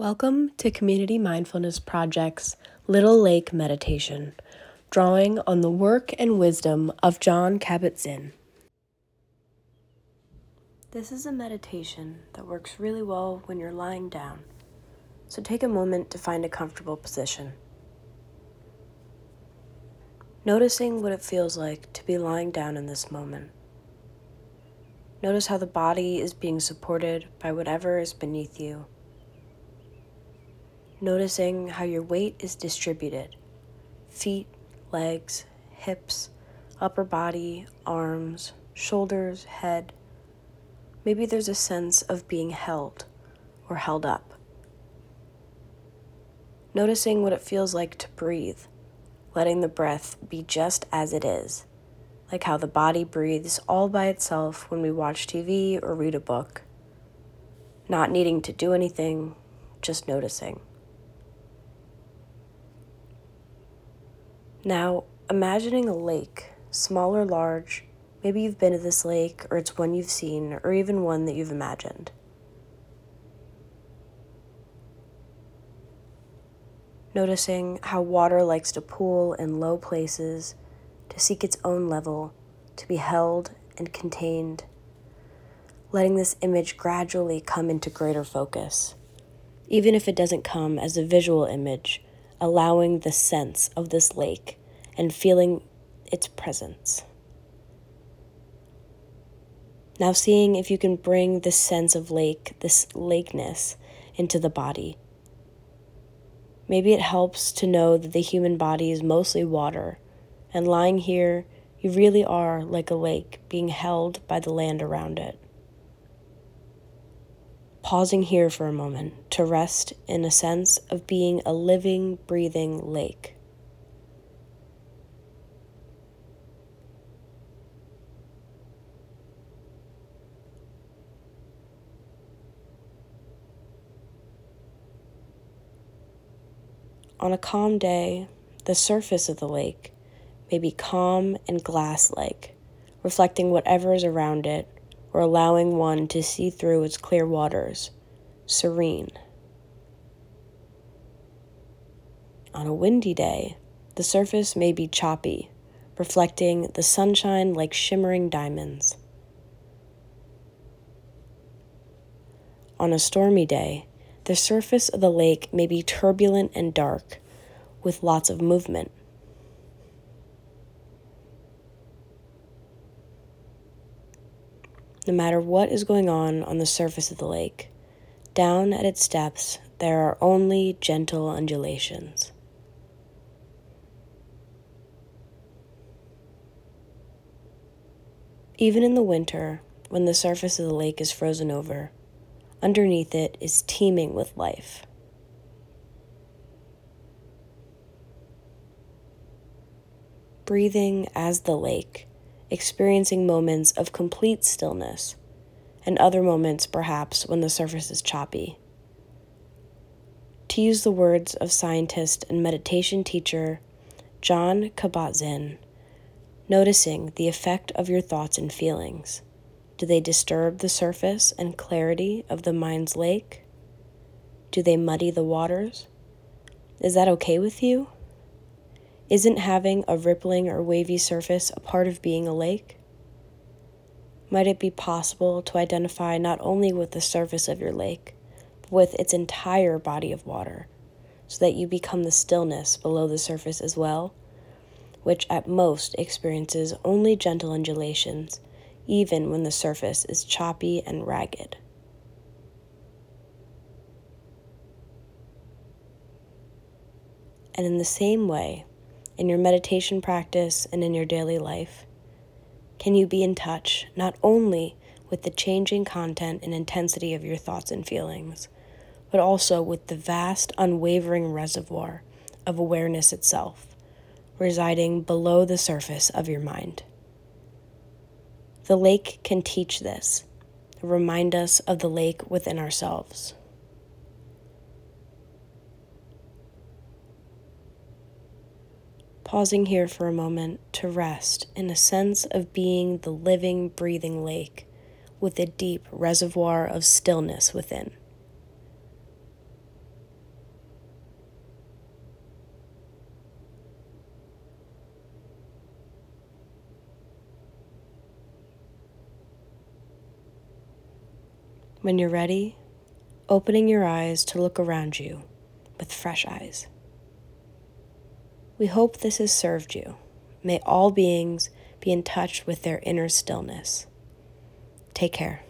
Welcome to Community Mindfulness Project's Little Lake Meditation, drawing on the work and wisdom of Jon Kabat-Zinn. This is a meditation that works really well when you're lying down, so take a moment to find a comfortable position. Noticing what it feels like to be lying down in this moment. Notice how the body is being supported by whatever is beneath you noticing how your weight is distributed feet, legs, hips, upper body, arms, shoulders, head. Maybe there's a sense of being held or held up. Noticing what it feels like to breathe, letting the breath be just as it is, like how the body breathes all by itself when we watch TV or read a book. Not needing to do anything, just noticing. Now, imagining a lake, small or large, maybe you've been to this lake, or it's one you've seen, or even one that you've imagined. Noticing how water likes to pool in low places, to seek its own level, to be held and contained. Letting this image gradually come into greater focus, even if it doesn't come as a visual image allowing the sense of this lake and feeling its presence. Now, seeing if you can bring this sense of lake, this lakeness, into the body. Maybe it helps to know that the human body is mostly water, and lying here, you really are like a lake being held by the land around it pausing here for a moment to rest in a sense of being a living, breathing lake. On a calm day, the surface of the lake may be calm and glass like, reflecting whatever is around it or allowing one to see through its clear waters, serene. On a windy day, the surface may be choppy, reflecting the sunshine like shimmering diamonds. On a stormy day, the surface of the lake may be turbulent and dark, with lots of movement. No matter what is going on on the surface of the lake. Down at its depths, there are only gentle undulations. Even in the winter, when the surface of the lake is frozen over, underneath it is teeming with life. Breathing as the lake experiencing moments of complete stillness, and other moments, perhaps, when the surface is choppy. To use the words of scientist and meditation teacher Jon Kabat-Zinn, noticing the effect of your thoughts and feelings. Do they disturb the surface and clarity of the mind's lake? Do they muddy the waters? Is that okay with you? Isn't having a rippling or wavy surface a part of being a lake? Might it be possible to identify not only with the surface of your lake, but with its entire body of water, so that you become the stillness below the surface as well, which at most experiences only gentle undulations, even when the surface is choppy and ragged? And in the same way, in your meditation practice and in your daily life? Can you be in touch not only with the changing content and intensity of your thoughts and feelings, but also with the vast, unwavering reservoir of awareness itself, residing below the surface of your mind? The lake can teach this, remind us of the lake within ourselves. pausing here for a moment to rest in a sense of being the living, breathing lake with a deep reservoir of stillness within. When you're ready, opening your eyes to look around you with fresh eyes. We hope this has served you. May all beings be in touch with their inner stillness. Take care.